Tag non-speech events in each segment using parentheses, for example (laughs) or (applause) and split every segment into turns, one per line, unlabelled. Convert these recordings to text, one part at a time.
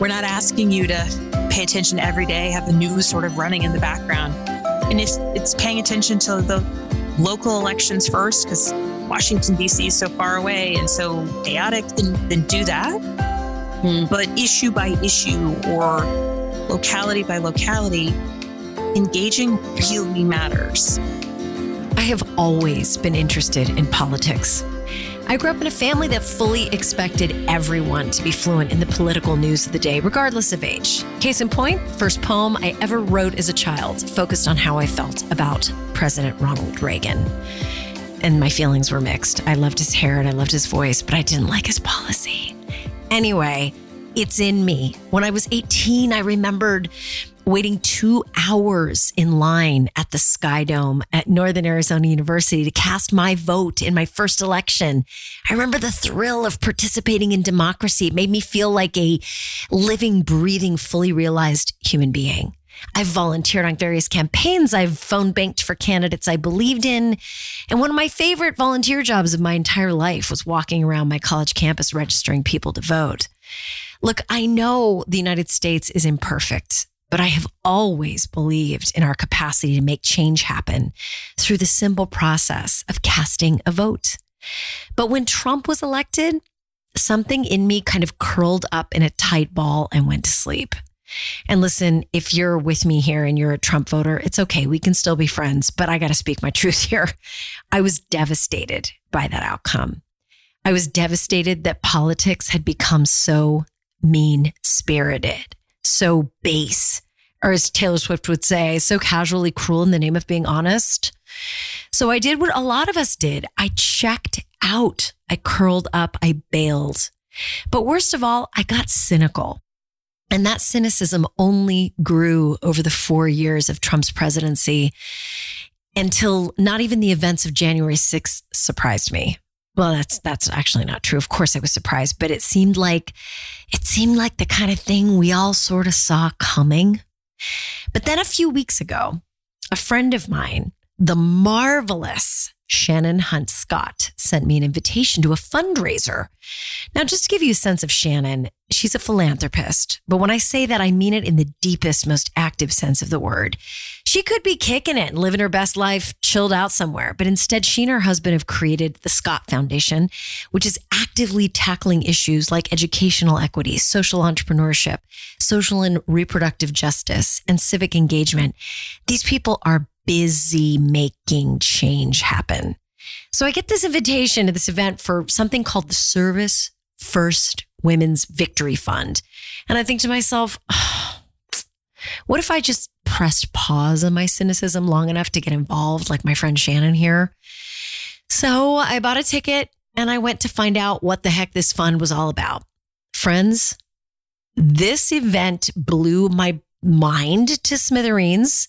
We're not asking you to pay attention every day, have the news sort of running in the background. And if it's paying attention to the local elections first, because Washington, D.C. is so far away and so chaotic, then, then do that. Mm. But issue by issue or locality by locality, engaging really matters.
I have always been interested in politics. I grew up in a family that fully expected everyone to be fluent in the political news of the day, regardless of age. Case in point, first poem I ever wrote as a child focused on how I felt about President Ronald Reagan. And my feelings were mixed. I loved his hair and I loved his voice, but I didn't like his policy. Anyway, it's in me. When I was 18, I remembered waiting two hours in line at the Sky Dome at Northern Arizona University to cast my vote in my first election. I remember the thrill of participating in democracy. It made me feel like a living, breathing, fully realized human being. I've volunteered on various campaigns. I've phone banked for candidates I believed in. And one of my favorite volunteer jobs of my entire life was walking around my college campus registering people to vote. Look, I know the United States is imperfect but I have always believed in our capacity to make change happen through the simple process of casting a vote. But when Trump was elected, something in me kind of curled up in a tight ball and went to sleep. And listen, if you're with me here and you're a Trump voter, it's okay. We can still be friends, but I got to speak my (laughs) truth here. I was devastated by that outcome. I was devastated that politics had become so mean spirited so base, or as Taylor Swift would say, so casually cruel in the name of being honest. So I did what a lot of us did. I checked out. I curled up. I bailed. But worst of all, I got cynical. And that cynicism only grew over the four years of Trump's presidency until not even the events of January 6th surprised me. Well, that's that's actually not true. Of course I was surprised, but it seemed like it seemed like the kind of thing we all sort of saw coming. But then a few weeks ago, a friend of mine, the marvelous Shannon Hunt Scott sent me an invitation to a fundraiser. Now, just to give you a sense of Shannon, she's a philanthropist. But when I say that, I mean it in the deepest, most active sense of the word. She could be kicking it and living her best life, chilled out somewhere. But instead, she and her husband have created the Scott Foundation, which is actively tackling issues like educational equity, social entrepreneurship, social and reproductive justice, and civic engagement. These people are busy making change happen. So I get this invitation to this event for something called the Service First Women's Victory Fund. And I think to myself, oh, (sighs) what if I just pressed pause on my cynicism long enough to get involved, like my friend Shannon here? So I bought a ticket and I went to find out what the heck this fund was all about. Friends, this event blew my mind to smithereens.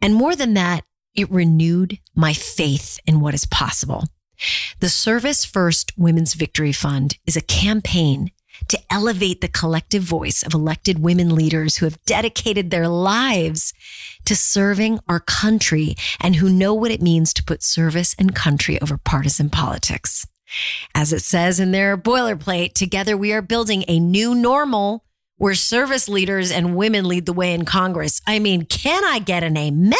And more than that, it renewed my faith in what is possible. The Service First Women's Victory Fund is a campaign to elevate the collective voice of elected women leaders who have dedicated their lives to serving our country and who know what it means to put service and country over partisan politics. As it says in their boilerplate, together we are building a new normal where service leaders and women lead the way in Congress. I mean, can I get an amen?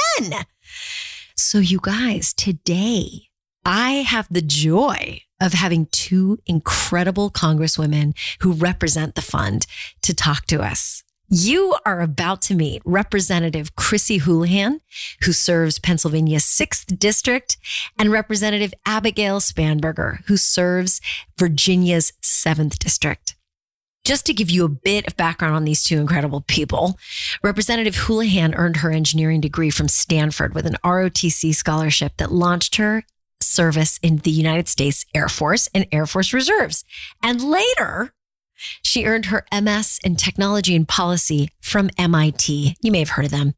So, you guys, today I have the joy of having two incredible congresswomen who represent the fund to talk to us. You are about to meet Representative Chrissy Houlihan, who serves Pennsylvania's 6th District, and Representative Abigail Spanberger, who serves Virginia's 7th District. Just to give you a bit of background on these two incredible people, Representative Houlihan earned her engineering degree from Stanford with an ROTC scholarship that launched her service in the United States Air Force and Air Force Reserves. And later, she earned her MS in technology and policy from MIT. You may have heard of them.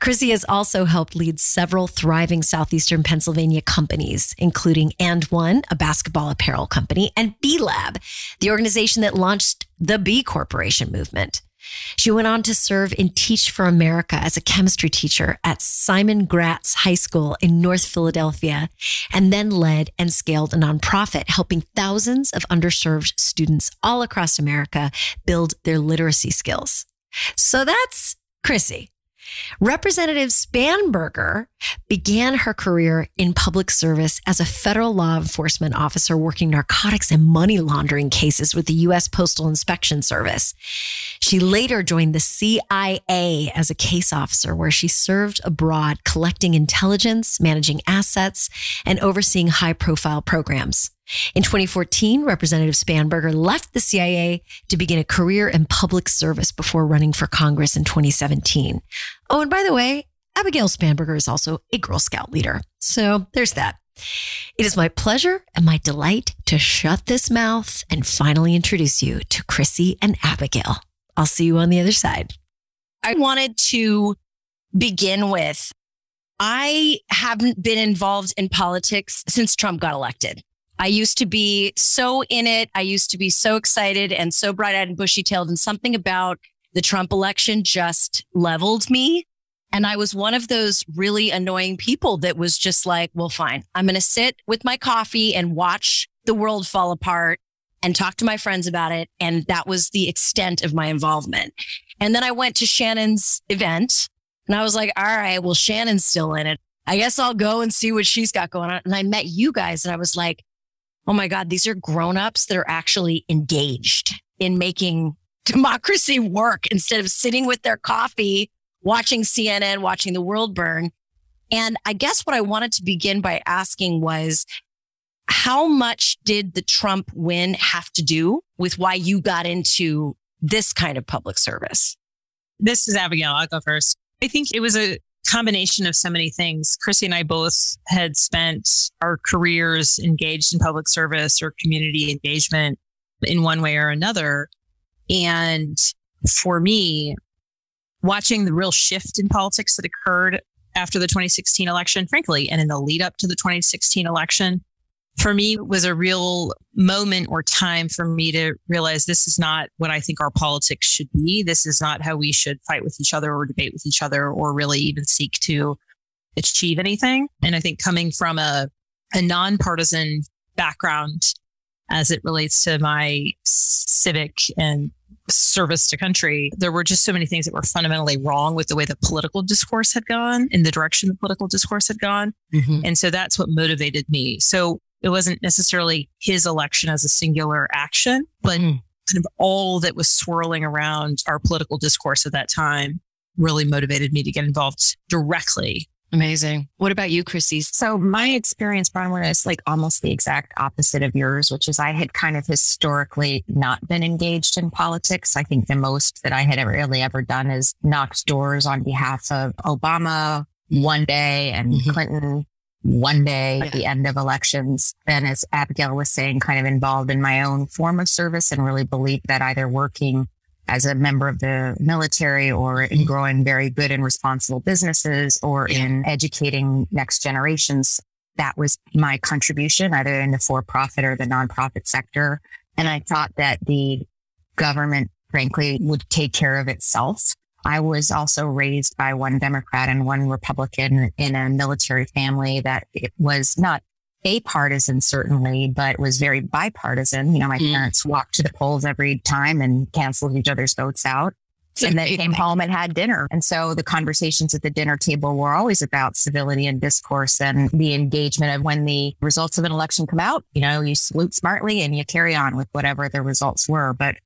Chrissy has also helped lead several thriving Southeastern Pennsylvania companies, including AND1, a basketball apparel company, and B Lab, the organization that launched the B Corporation movement. She went on to serve in Teach for America as a chemistry teacher at Simon Gratz High School in North Philadelphia, and then led and scaled a nonprofit helping thousands of underserved students all across America build their literacy skills. So that's Chrissy. Representative Spanberger began her career in public service as a federal law enforcement officer working narcotics and money laundering cases with the U.S. Postal Inspection Service. She later joined the CIA as a case officer, where she served abroad collecting intelligence, managing assets, and overseeing high profile programs. In 2014, Representative Spanberger left the CIA to begin a career in public service before running for Congress in 2017. Oh, and by the way, Abigail Spanberger is also a Girl Scout leader. So there's that. It is my pleasure and my delight to shut this mouth and finally introduce you to Chrissy and Abigail. I'll see you on the other side.
I wanted to begin with I haven't been involved in politics since Trump got elected. I used to be so in it. I used to be so excited and so bright eyed and bushy tailed. And something about the Trump election just leveled me. And I was one of those really annoying people that was just like, well, fine, I'm going to sit with my coffee and watch the world fall apart and talk to my friends about it. And that was the extent of my involvement. And then I went to Shannon's event and I was like, all right, well, Shannon's still in it. I guess I'll go and see what she's got going on. And I met you guys and I was like, oh my God, these are grown-ups that are actually engaged in making (laughs) democracy work instead of sitting with their coffee, watching CNN, watching the world burn. And I guess what I wanted to begin by asking was, how much did the Trump win have to do with why you got into this kind of public service?
This is Abigail. I'll go first. I think it was a combination of so many things. Chrissy and I both had spent our careers engaged in public service or community engagement in one way or another. And for me, watching the real shift in politics that occurred after the 2016 election, frankly, and in the lead up to the 2016 election, for me was a real moment or time for me to realize this is not what I think our politics should be. This is not how we should fight with each other or debate with each other or really even seek to achieve anything. And I think coming from a, a nonpartisan background as it relates to my civic and service to country, there were just so many things that were fundamentally wrong with the way the political discourse had gone, in the direction the political discourse had gone. Mm-hmm. And so that's what motivated me. So it wasn't necessarily his election as a singular action, but mm. kind of all that was swirling around our political discourse at that time really motivated me to get involved directly.
Amazing. What about you, Chrissy?
So my experience, Bronwyn, is like almost the exact opposite of yours, which is I had kind of historically not been engaged in politics. I think the most that I had really ever done is knocked doors on behalf of Obama one day and mm-hmm. Clinton one day at the end of elections. And as Abigail was saying, kind of involved in my own form of service and really believed that either working as a member of the military or in growing very good and responsible businesses or in educating next generations, that was my contribution, either in the for profit or the nonprofit sector. And I thought that the government, frankly, would take care of itself I was also raised by one Democrat and one Republican in a military family that it was not a partisan, certainly, but was very bipartisan. You know, my mm. parents walked to the polls every time and canceled each other's votes out. and then came (laughs) home and had dinner. And so the conversations at the dinner table were always about civility and discourse and the engagement of when the results of an election come out, you know, you salute smartly and you carry on with whatever the results were. But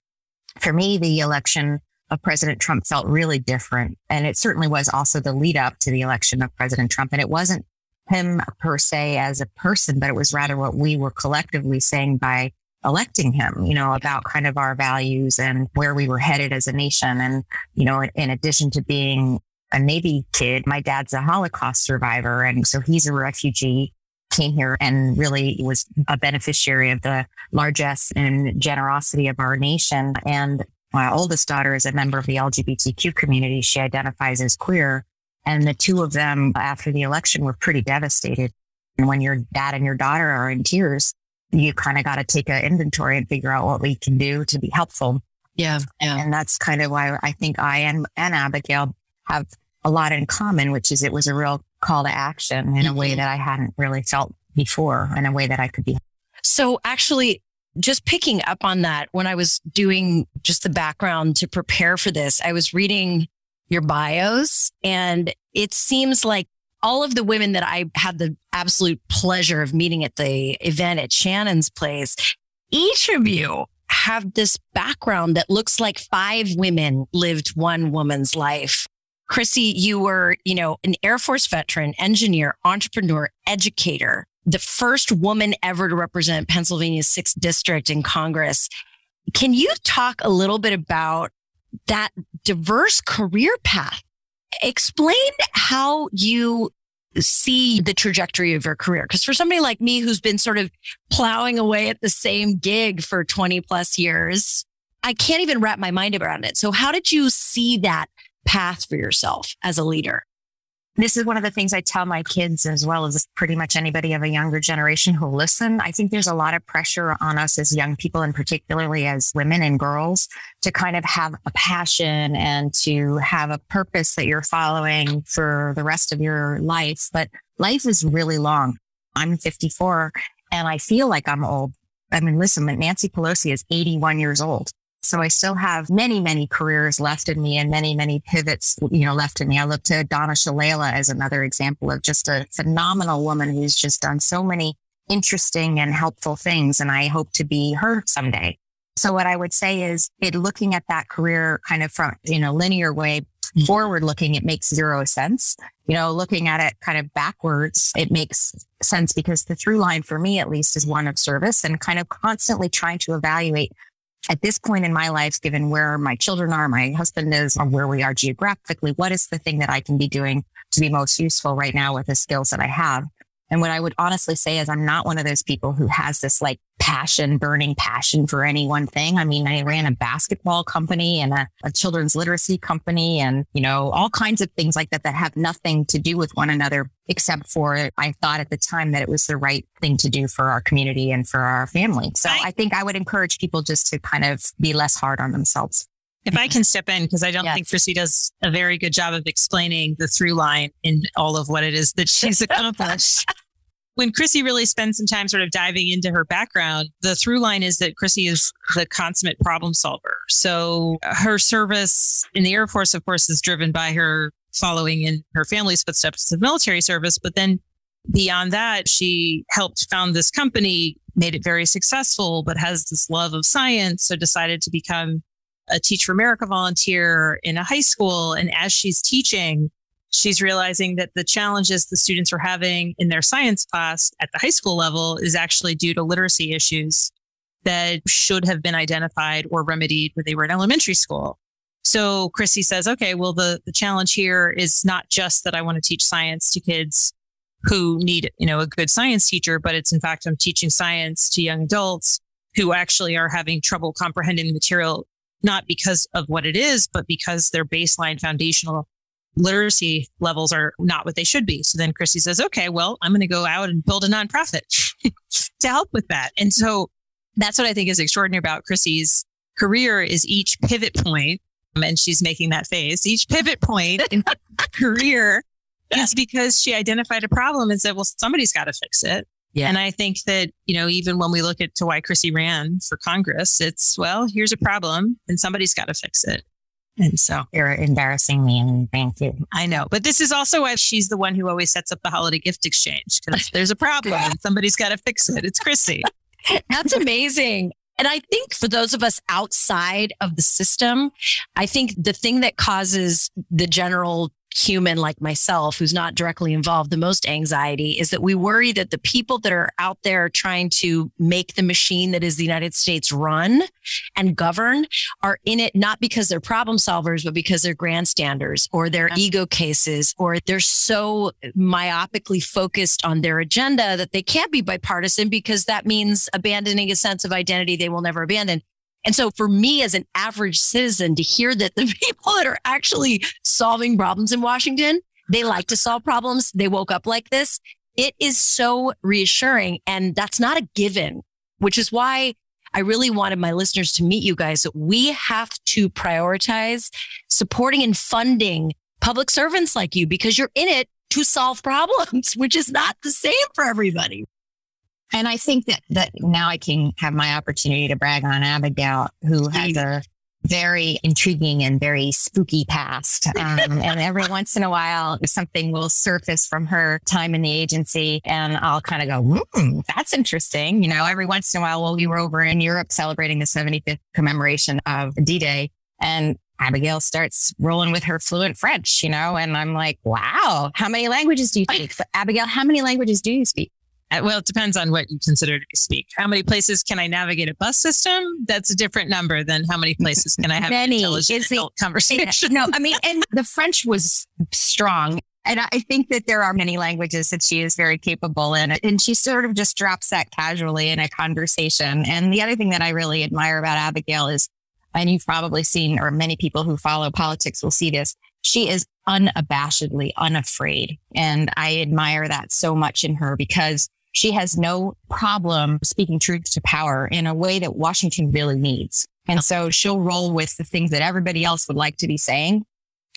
for me, the election of President Trump felt really different. And it certainly was also the lead up to the election of President Trump. And it wasn't him per se as a person, but it was rather what we were collectively saying by electing him, you know, about kind of our values and where we were headed as a nation. And, you know, in addition to being a Navy kid, my dad's a Holocaust survivor. And so he's a refugee, came here and really was a beneficiary of the largesse and generosity of our nation. And my oldest daughter is a member of the LGBTQ community. She identifies as queer. And the two of them after the election were pretty devastated. And when your dad and your daughter are in tears, you kind of got to take an inventory and figure out what we can do to be helpful.
Yeah. Yeah.
And that's kind of why I think I and, and Abigail have a lot in common, which is it was a real call to action in a way mm-hmm. that I hadn't really felt before, in a way that I could be.
So actually, just picking up on that, when I was doing just the background to prepare for this, I was reading your bios and it seems like all of the women that I had the absolute pleasure of meeting at the event at Shannon's place, each of you have this background that looks like five women lived one woman's life. Chrissy, you were, you know, an Air Force veteran, engineer, entrepreneur, educator, the first woman ever to represent Pennsylvania's sixth district in Congress. Can you talk a little bit about that diverse career path? Explain how you see the trajectory of your career. Because for somebody like me who's been sort of plowing away at the same gig for 20 plus years, I can't even wrap my mind around it. So, how did you see that path for yourself as a leader?
This is one of the things I tell my kids as well as pretty much anybody of a younger generation who listen. I think there's a lot of pressure on us as young people and particularly as women and girls to kind of have a passion and to have a purpose that you're following for the rest of your life. But life is really long. I'm 54 and I feel like I'm old. I mean, listen, Nancy Pelosi is 81 years old. So I still have many, many careers left in me and many, many pivots, you know, left in me. I look to Donna Shalala as another example of just a phenomenal woman who's just done so many interesting and helpful things. And I hope to be her someday. So what I would say is it looking at that career kind of from, in a linear way, mm-hmm. forward looking, it makes zero sense. You know, looking at it kind of backwards, it makes sense because the through line for me, at least, is one of service and kind of constantly trying to evaluate at this point in my life, given where my children are, my husband is, or where we are geographically, what is the thing that I can be doing to be most useful right now with the skills that I have? And what I would honestly say is I'm not one of those people who has this like passion, burning passion for any one thing. I mean, I ran a basketball company and a, a, children's literacy company and, you know, all kinds of things like that that have nothing to do with one another, except for I thought at the time that it was the right thing to do for our community and for our family. So I, I think I would encourage people just to kind of be less hard on themselves.
If I can step in, because I don't yes. think Chrissy does a very good job of explaining the through line in all of what it is that she's (laughs) accomplished. when Chrissy really spends some time sort of diving into her background, the through line is that Chrissy is the consummate problem solver. So uh, her service in the Air Force, of course, is driven by her following in her family's footsteps of military service. But then beyond that, she helped found this company, made it very successful, but has this love of science. So decided to become a Teach for America volunteer in a high school. And as she's teaching, she's realizing that the challenges the students are having in their science class at the high school level is actually due to literacy issues that should have been identified or remedied when they were in elementary school. So Chrissy says, okay, well, the, the challenge here is not just that I want to teach science to kids who need, you know, a good science teacher, but it's in fact, I'm teaching science to young adults who actually are having trouble comprehending the material not because of what it is, but because their baseline foundational literacy levels are not what they should be. So then Chrissy says, okay, well, I'm going to go out and build a nonprofit (laughs) to help with that. And so that's what I think is extraordinary about Chrissy's career is each pivot point, and she's making that face, each pivot point in her career (laughs) is because she identified a problem and said, well, somebody's got to fix it. Yeah. And I think that, you know, even when we look at to why Chrissy ran for Congress, it's, well, here's a problem and somebody's got to fix it. And so
you're embarrassing me and thank you.
I know. But this is also why she's the one who always sets up the holiday gift exchange because there's a problem and somebody's got to fix it. It's Chrissy. (laughs)
That's amazing. And I think for those of us outside of the system, I think the thing that causes the general human like myself who's not directly involved the most anxiety is that we worry that the people that are out there trying to make the machine that is the United States run and govern are in it not because they're problem solvers but because they're grandstanders or they're yeah. ego cases or they're so myopically focused on their agenda that they can't be bipartisan because that means abandoning a sense of identity they will never abandon and so for me as an average citizen to hear that the (laughs) people that are actually solving problems in Washington, they like to solve problems. They woke up like this. It is so reassuring. And that's not a given, which is why
I really wanted my listeners to meet you guys. We have to prioritize supporting and funding public servants like you because you're in it to solve problems, (laughs) which is not the same for everybody.
And I think that that now I can have my opportunity to brag on Abigail, who has a very intriguing and very spooky past. (laughs) Um, and every once in a while, something will surface from her time in the agency, and I'll kind of go, hmm, "That's interesting." You know, every once in a while, while we were over in Europe celebrating the 75th commemoration of D-Day, and Abigail starts rolling with her fluent French, you know, and I'm like, wow, how many languages do you speak? Abigail, how many languages do you speak?
Uh, well, it depends on what you consider to speak. How many places can I navigate a bus system? That's a different number than how many places can I have many. intelligent adult (laughs) conversation.
No, I mean, (laughs) and the French was strong. And I think that there are many languages that she is very capable in. And she sort of just drops that casually in a conversation. And the other thing that I really admire about Abigail is, and you've probably seen, or many people who follow politics will see this, she is unabashedly unafraid. And I admire that so much in her because she has no problem speaking truth to power in a way that Washington really needs. And so she'll roll with the things that everybody else would like to be saying.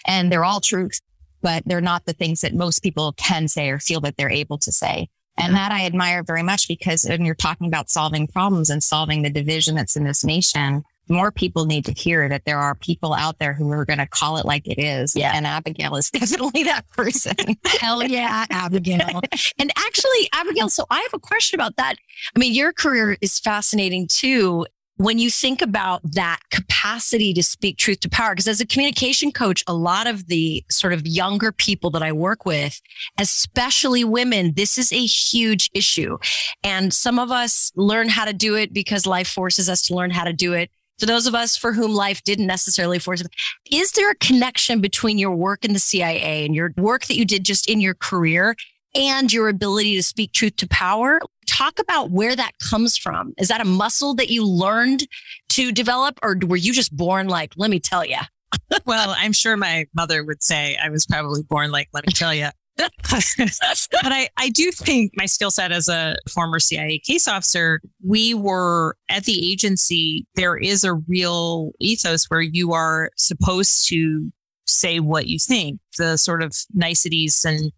And they're all truth, but they're not the things that most people can say or feel that they're able to say. And that I admire very much because when you're talking about solving problems and solving the division that's in this nation, more people need to hear that there are people out there who are going to call it like it is.
Yeah.
And Abigail is (laughs) definitely that person.
Hell yeah, Abigail. (laughs) and actually, Abigail, so I have a question about that. I mean, your career is fascinating too. When you think about that capacity to speak truth to power, because as a communication coach, a lot of the sort of younger people that I work with, especially women, this is a huge issue. And some of us learn how to do it because life forces us to learn how to do it for those of us for whom life didn't necessarily force it, is there a connection between your work in the CIA and your work that you did just in your career and your ability to speak truth to power? Talk about where that comes from. Is that a muscle that you learned to develop, or were you just born like, let me tell you?
well, I'm sure my mother would say I was probably born like, let me tell you. (laughs) but I, I do think my skill set as a former CIA case officer, we were at the agency, there is a real ethos where you are supposed to say what you think, the sort of niceties and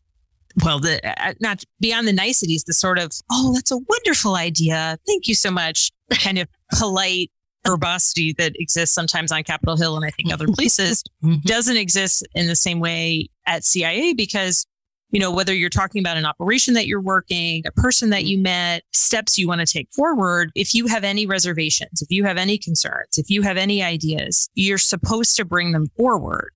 well, the uh, not beyond the niceties, the sort of, oh, that's a wonderful idea. Thank you so much. Kind of polite verbosity that exists sometimes on Capitol Hill and I think other (laughs) places mm-hmm. doesn't exist in the same way at CIA because you know, whether you're talking about an operation that you're working, a person that you met, steps you want to take forward, if you have any reservations, if you have any concerns, if you have any ideas, you're supposed to bring them forward.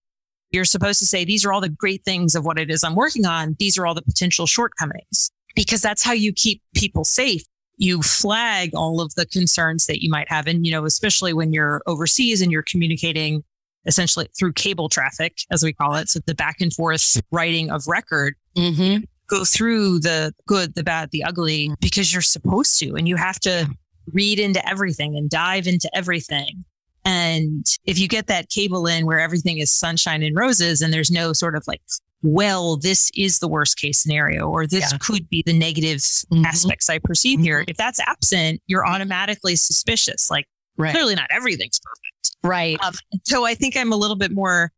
You're supposed to say, these are all the great things of what it is I'm working on. These are all the potential shortcomings because that's how you keep people safe. You flag all of the concerns that you might have. And, you know, especially when you're overseas and you're communicating essentially through cable traffic, as we call it. So the back and forth writing of record. Mm-hmm. Go through the good, the bad, the ugly because you're supposed to, and you have to read into everything and dive into everything. And if you get that cable in where everything is sunshine and roses and there's no sort of like, well, this is the worst case scenario, or this yeah. could be the negative mm-hmm. aspects I perceive mm-hmm. here. If that's absent, you're automatically suspicious. Like, right. clearly not everything's perfect.
Right. Um,
so I think I'm a little bit more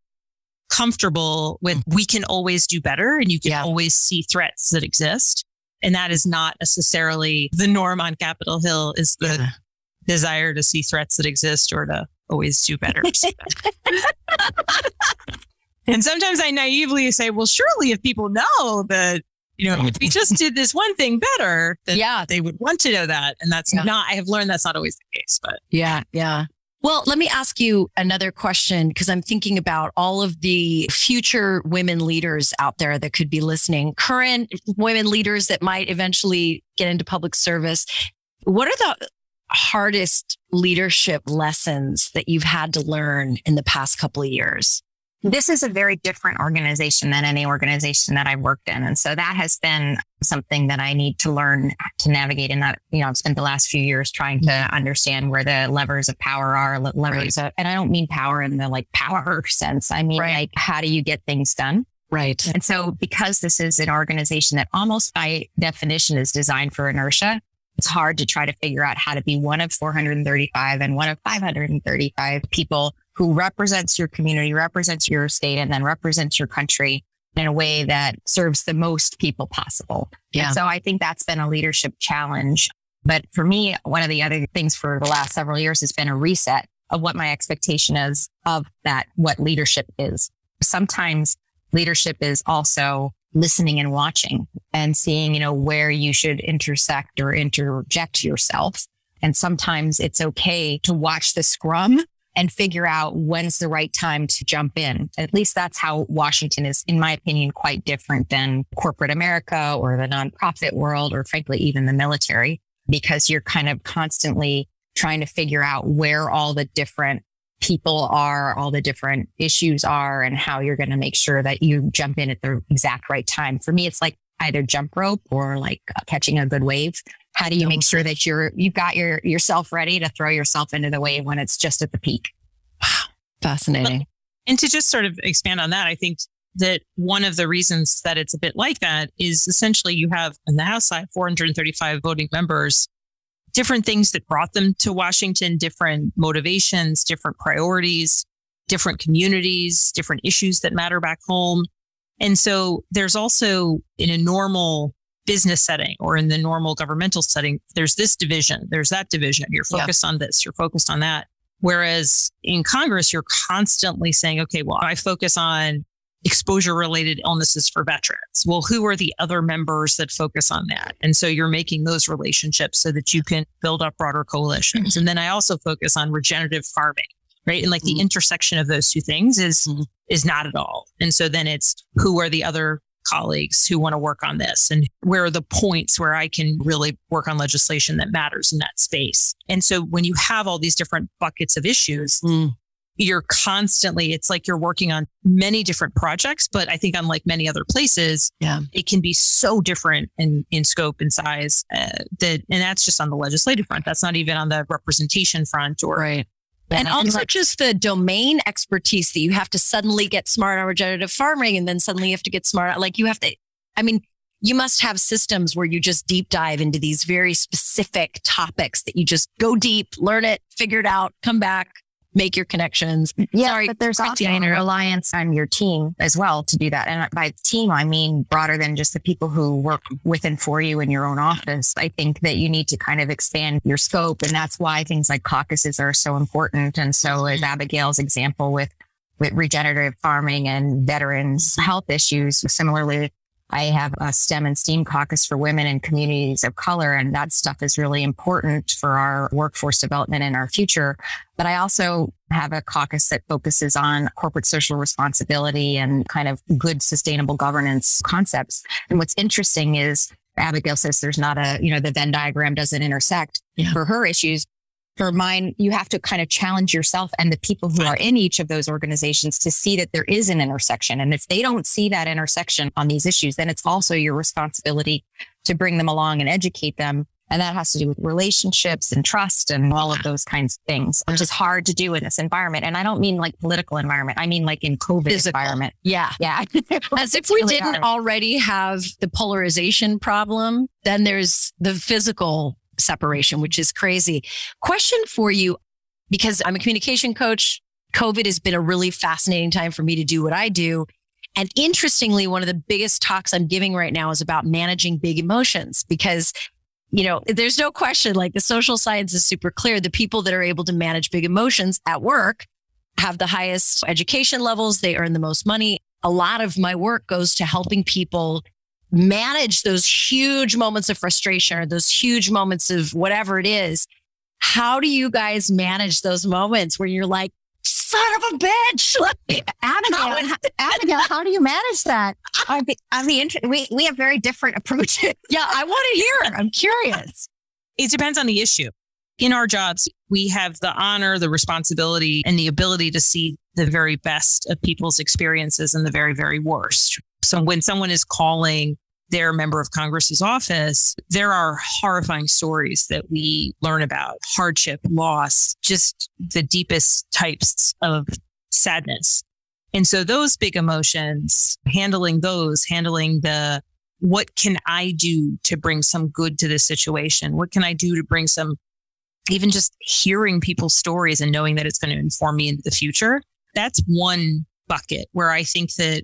comfortable with mm-hmm. we can always do better and you can yeah. always see threats that exist. And that is not necessarily the norm on Capitol Hill is the yeah. desire to see threats that exist or to always do better. (laughs) (laughs) and sometimes I naively say, well, surely if people know that, you know, if we just did this one thing better, yeah, they would want to know that. And that's yeah. not, I have learned that's not always the case, but
yeah, yeah. Well, let me ask you another question because I'm thinking about all of the future women leaders out there that could be listening, current women leaders that might eventually get into public service. What are the hardest leadership lessons that you've had to learn in the past couple of years?
This is a very different organization than any organization that I've worked in. And so that has been something that I need to learn to navigate in that, you know, I've spent the last few years trying to mm-hmm. understand where the levers of power are, levers right. of, and I don't mean power in the like power (laughs) sense. I mean, right. like, how do you get things done?
Right.
And so because this is an organization that almost by definition is designed for inertia, it's hard to try to figure out how to be one of 435 and one of 535 people who represents your community, represents your state, and then represents your country in a way that serves the most people possible.
Yeah.
so I think that's been a leadership challenge. But for me, one of the other things for the last several years has been a reset of what my expectation is of that, what leadership is. Sometimes leadership is also listening and watching and seeing, you know, where you should intersect or interject yourself. And sometimes it's okay to watch the scrum and figure out when's the right time to jump in. At least that's how Washington is, in my opinion, quite different than corporate America or the nonprofit world, or frankly, even the military, because you're kind of constantly trying to figure out where all the different people are, all the different issues are, and how you're going to make sure that you jump in at the exact right time. For me, it's like either jump rope or like catching a good wave. How do you make sure that you're you've got your yourself ready to throw yourself into the wave when it's just at the peak? Wow.
Fascinating.
And to just sort of expand on that, I think that one of the reasons that it's a bit like that is essentially you have in the House side 435 voting members, different things that brought them to Washington, different motivations, different priorities, different communities, different issues that matter back home. And so there's also in a normal business setting or in the normal governmental setting, there's this division, there's that division. You're focused yeah. on this, you're focused on that. Whereas in Congress, you're constantly saying, okay, well, I focus on exposure related illnesses for veterans. Well, who are the other members that focus on that? And so you're making those relationships so that you can build up broader coalitions. Mm-hmm. And then I also focus on regenerative farming, right? And like mm-hmm. the intersection of those two things is mm-hmm. is not at all. And so then it's who are the other colleagues who want to work on this and where are the points where I can really work on legislation that matters in that space. And so when you have all these different buckets of issues, mm. you're constantly, it's like you're working on many different projects, but I think unlike many other places,
yeah.
it can be so different in, in scope and size uh, that, and that's just on the legislative front. That's not even on the representation front or
right
and also just the domain expertise that you have to suddenly get smart on regenerative farming and then suddenly you have to get smart. Like you have to, I mean, you must have systems where you just deep dive into these very specific topics that you just go deep, learn it, figure it out, come back, make your connections.
Yeah, Sorry, but there's also a reliance on your team as well to do that. And by team, I mean broader than just the people who work with and for you in your own office. I think that you need to kind of expand your scope. And that's why things like caucuses are so important. And so as mm-hmm. Abigail's example with with regenerative farming and veterans mm-hmm. health issues, similarly I have a STEM and STEAM caucus for women and communities of color, and that stuff is really important for our workforce development and our future. But I also have a caucus that focuses on corporate social responsibility and kind of good sustainable governance concepts. And what's interesting is Abigail says there's not a, you know, the Venn diagram doesn't intersect yeah. for her issues for mine, you have to kind of challenge yourself and the people who are in each of those organizations to see that there is an intersection. And if they don't see that intersection on these issues, then it's also your responsibility to bring them along and educate them. And that has to do with relationships and trust and all of those kinds of things, which is hard to do in this environment. And I don't mean like political environment. I mean like in COVID Physical. environment.
Yeah.
Yeah. (laughs)
As if we really didn't hard. already have the polarization problem, then there's the physical separation, which is crazy. Question for you, because I'm a communication coach. COVID has been a really fascinating time for me to do what I do. And interestingly, one of the biggest talks I'm giving right now is about managing big emotions because, you know, there's no question like the social science is super clear. The people that are able to manage big emotions at work have the highest education levels. They earn the most money. A lot of my work goes to helping people manage those huge moments of frustration or those huge moments of whatever it is. How do you guys manage those moments where you're like, son of a bitch? (laughs)
Abigail, Abigail, how do you manage that? I mean, I mean, we, we have very different approaches. (laughs)
yeah, I want to hear. I'm curious.
It depends on the issue. In our jobs, we have the honor, the responsibility, and the ability to see the very best of people's experiences and the very, very worst. So when someone is calling their member of Congress's office, there are horrifying stories that we learn about hardship, loss, just the deepest types of sadness. And so those big emotions, handling those, handling the what can I do to bring some good to this situation? What can I do to bring some, even just hearing people's stories and knowing that it's going to inform me into the future? That's one bucket where I think that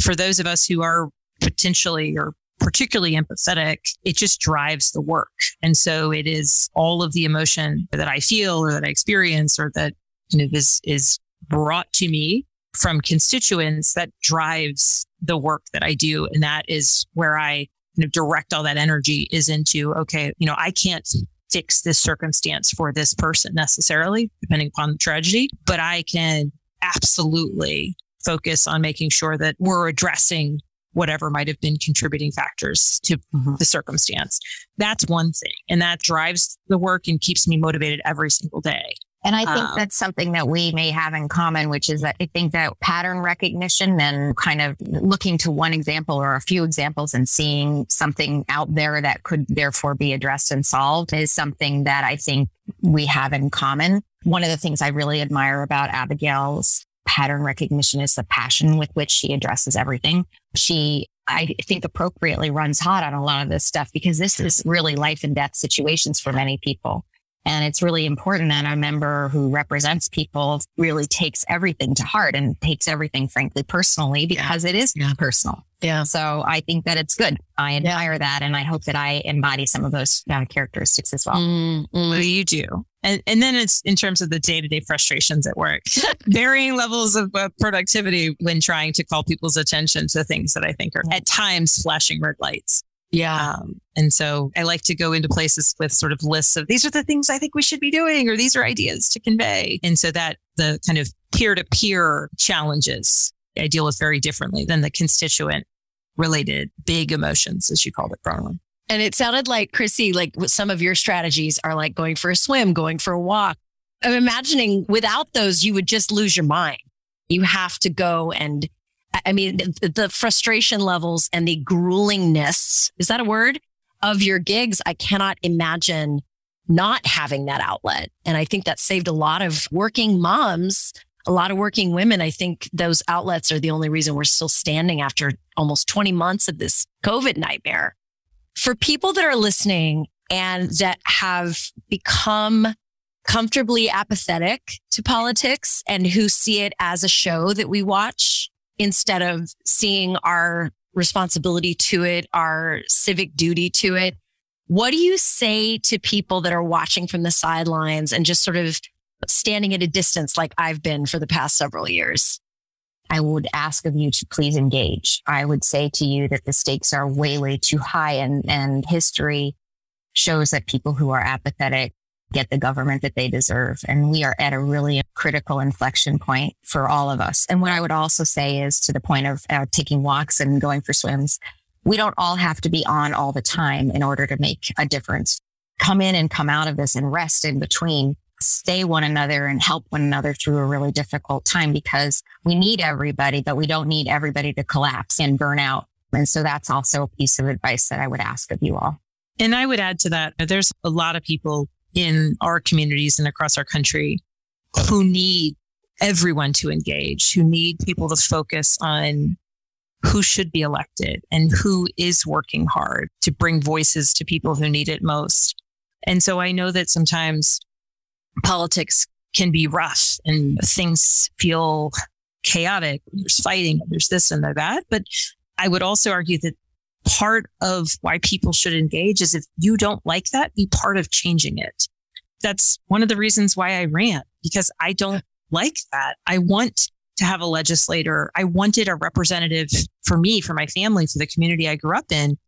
for those of us who are potentially or particularly empathetic, it just drives the work. And so it is all of the emotion that I feel or that I experience or that you know, is, is brought to me from constituents that drives the work that I do. And that is where I you know, direct all that energy is into, okay, you know, I can't fix this circumstance for this person necessarily, depending upon the tragedy, but I can absolutely focus on making sure that we're addressing whatever might have been contributing factors to mm-hmm. the circumstance. That's one thing. And that drives the work and keeps me motivated every single day.
And I think um, that's something that we may have in common, which is that I think that pattern recognition and kind of looking to one example or a few examples and seeing something out there that could therefore be addressed and solved is something that I think we have in common. One of the things I really admire about Abigail's pattern recognition is the passion with which she addresses everything. She I think appropriately runs hot on a lot of this stuff because this is really life and death situations for many people. And it's really important that a member who represents people really takes everything to heart and takes everything, frankly, personally, because yeah. it is yeah. personal.
Yeah.
So I think that it's good. I admire yeah. that. And I hope that I embody some of those uh, characteristics as well.
Mm, you do. And, and then it's in terms of the day to day frustrations at work, (laughs) varying levels of uh, productivity when trying to call people's attention to things that I think are at times flashing red lights.
Yeah.
Um, and so I like to go into places with sort of lists of these are the things I think we should be doing, or these are ideas to convey. And so that the kind of peer to peer challenges I deal with very differently than the constituent related big emotions, as you called it, Bronwyn.
And it sounded like, Chrissy, like some of your strategies are like going for a swim, going for a walk. I'm imagining without those, you would just lose your mind. You have to go and I mean, the frustration levels and the gruelingness, is that a word? Of your gigs, I cannot imagine not having that outlet. And I think that saved a lot of working moms, a lot of working women. I think those outlets are the only reason we're still standing after almost 20 months of this COVID nightmare. For people that are listening and that have become comfortably apathetic to politics and who see it as a show that we watch instead of seeing our responsibility to it, our civic duty to it. What do you say to people that are watching from the sidelines and just sort of standing at a distance like I've been for the past several years?
I would ask of you to please engage. I would say to you that the stakes are way, way too high and, and history shows that people who are apathetic get the government that they deserve. And we are at a really critical inflection point for all of us. And what I would also say is to the point of uh, taking walks and going for swims, we don't all have to be on all the time in order to make a difference. Come in and come out of this and rest in between. Stay one another and help one another through a really difficult time because we need everybody, but we don't need everybody to collapse and burn out. And so that's also a piece of advice that I would ask of you all.
And I would add to that, there's a lot of people in our communities and across our country who need everyone to engage, who need people to focus on who should be elected and who is working hard to bring voices to people who need it most. And so I know that sometimes politics can be rough and things feel chaotic. There's fighting, there's this and that. But I would also argue that part of why people should engage is if you don't like that, be part of changing it. That's one of the reasons why I ran because I don't like that. I want to have a legislator. I wanted a representative for me, for my family, for the community I grew up in.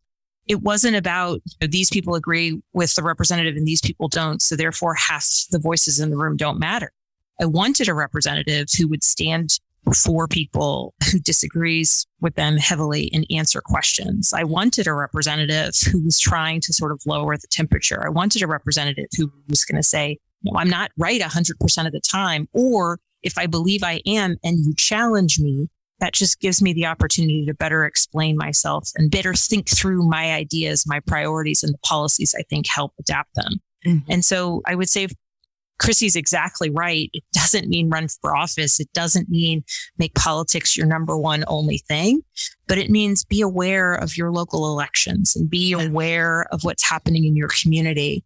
It wasn't about you know, these people agree with the representative and these people don't. So therefore half the voices in the room don't matter. I wanted a representative who would stand for people who disagrees with them heavily and answer questions. I wanted a representative who was trying to sort of lower the temperature. I wanted a representative who was going to say, no, I'm not right 100% of the time. Or if I believe I am and you challenge me, that just gives me the opportunity to better explain myself and better think through my ideas, my priorities, and the policies I think help adapt them. Mm-hmm. And so I would say Chrissy's exactly right. It doesn't mean run for office. It doesn't mean make politics your number one only thing, but it means be aware of your local elections and be aware of what's happening in your community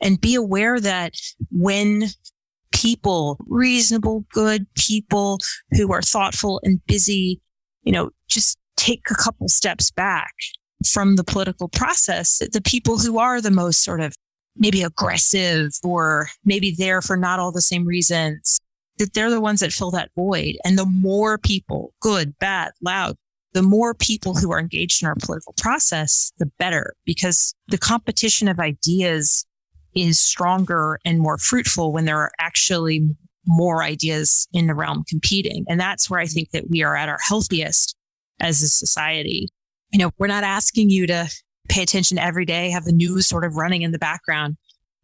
and be aware that when people, reasonable, good people who are thoughtful and busy, you know, just take a couple steps back from the political process, the people who are the most sort of maybe aggressive or maybe there for not all the same reasons, that they're the ones that fill that void. And the more people, good, bad, loud, the more people who are engaged in our political process, the better, because the competition of ideas is stronger and more fruitful when there are actually more ideas in the realm competing. And that's where I think that we are at our healthiest as a society. You know, we're not asking you to pay attention every day, have the news sort of running in the background.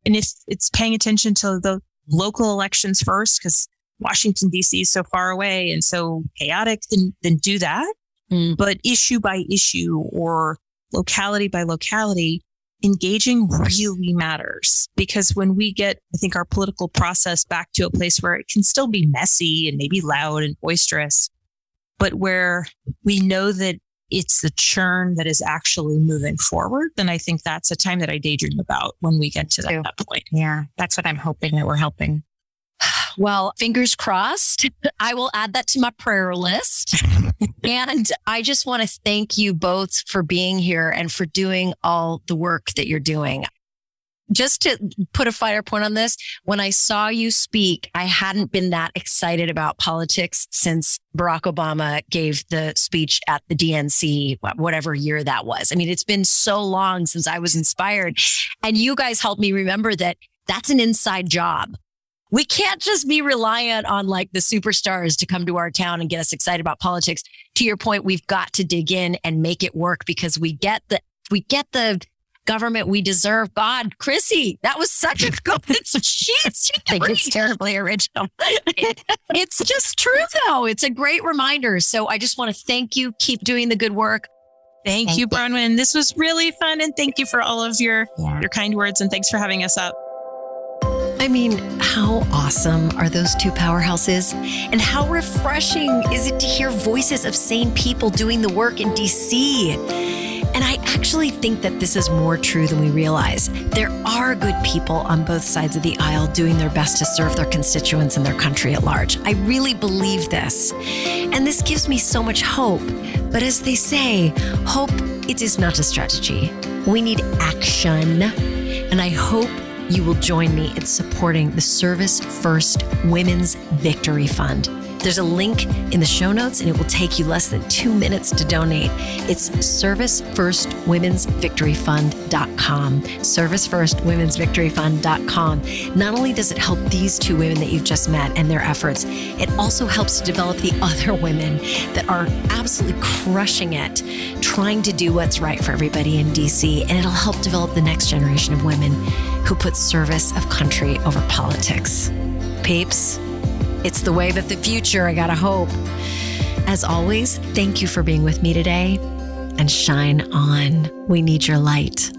And if it's paying attention to the local elections first, because Washington, D.C. is so far away and so chaotic, then, then do that. Mm. But issue by issue or locality by locality, engaging really matters because when we get, I think, our political process back to a place where it can still be messy and maybe loud and boisterous, but where we know that it's the churn that is actually moving forward, then I think that's a time that I daydream about when we get to that, that point.
Yeah, that's what I'm hoping that we're helping.
Well, fingers crossed. (laughs) I will add that to my prayer list. (laughs) and I just want to thank you both for being here and for doing all the work that you're doing just to put a finer point on this, when I saw you speak, I hadn't been that excited about politics since Barack Obama gave the speech at the DNC, whatever year that was. I mean, it's been so long since I was inspired. And you guys helped me remember that that's an inside job. We can't just be reliant on like the superstars to come to our town and get us excited about politics. To your point, we've got to dig in and make it work because we get the, we get the government we deserve. God, Chrissy, that was such a good (laughs) (laughs) sheet.
I think it's terribly original.
it's just true though. It's a great reminder. So I just want to thank you. Keep doing the good work.
Thank, thank you, Bronwyn. This was really fun. And thank you for all of your, yeah. your kind words. And thanks for having us up.
I mean, how awesome are those two powerhouses? And how refreshing is it to hear voices of sane people doing the work in DC? And I actually think that this is more true than we realize. There are good people on both sides of the aisle doing their best to serve their constituents and their country at large. I really believe this. And this gives me so much hope. But as they say, hope it is not a strategy. We need action. And I hope you will join me in supporting the Service First Women's Victory Fund. There's a link in the show notes and it will take you less than two minutes to donate. It's servicefirstwomensvictoryfund.com. Servicefirstwomensvictoryfund.com. Not only does it help these two women that you've just met and their efforts, it also helps to develop the (laughs) other women that are absolutely crushing it, trying to do what's right for everybody in DC. And it'll help develop the next generation of women who put service of country over politics. Peeps, it's the wave of the future, I gotta hope. As always, thank you for being with me today and shine on. We need your light.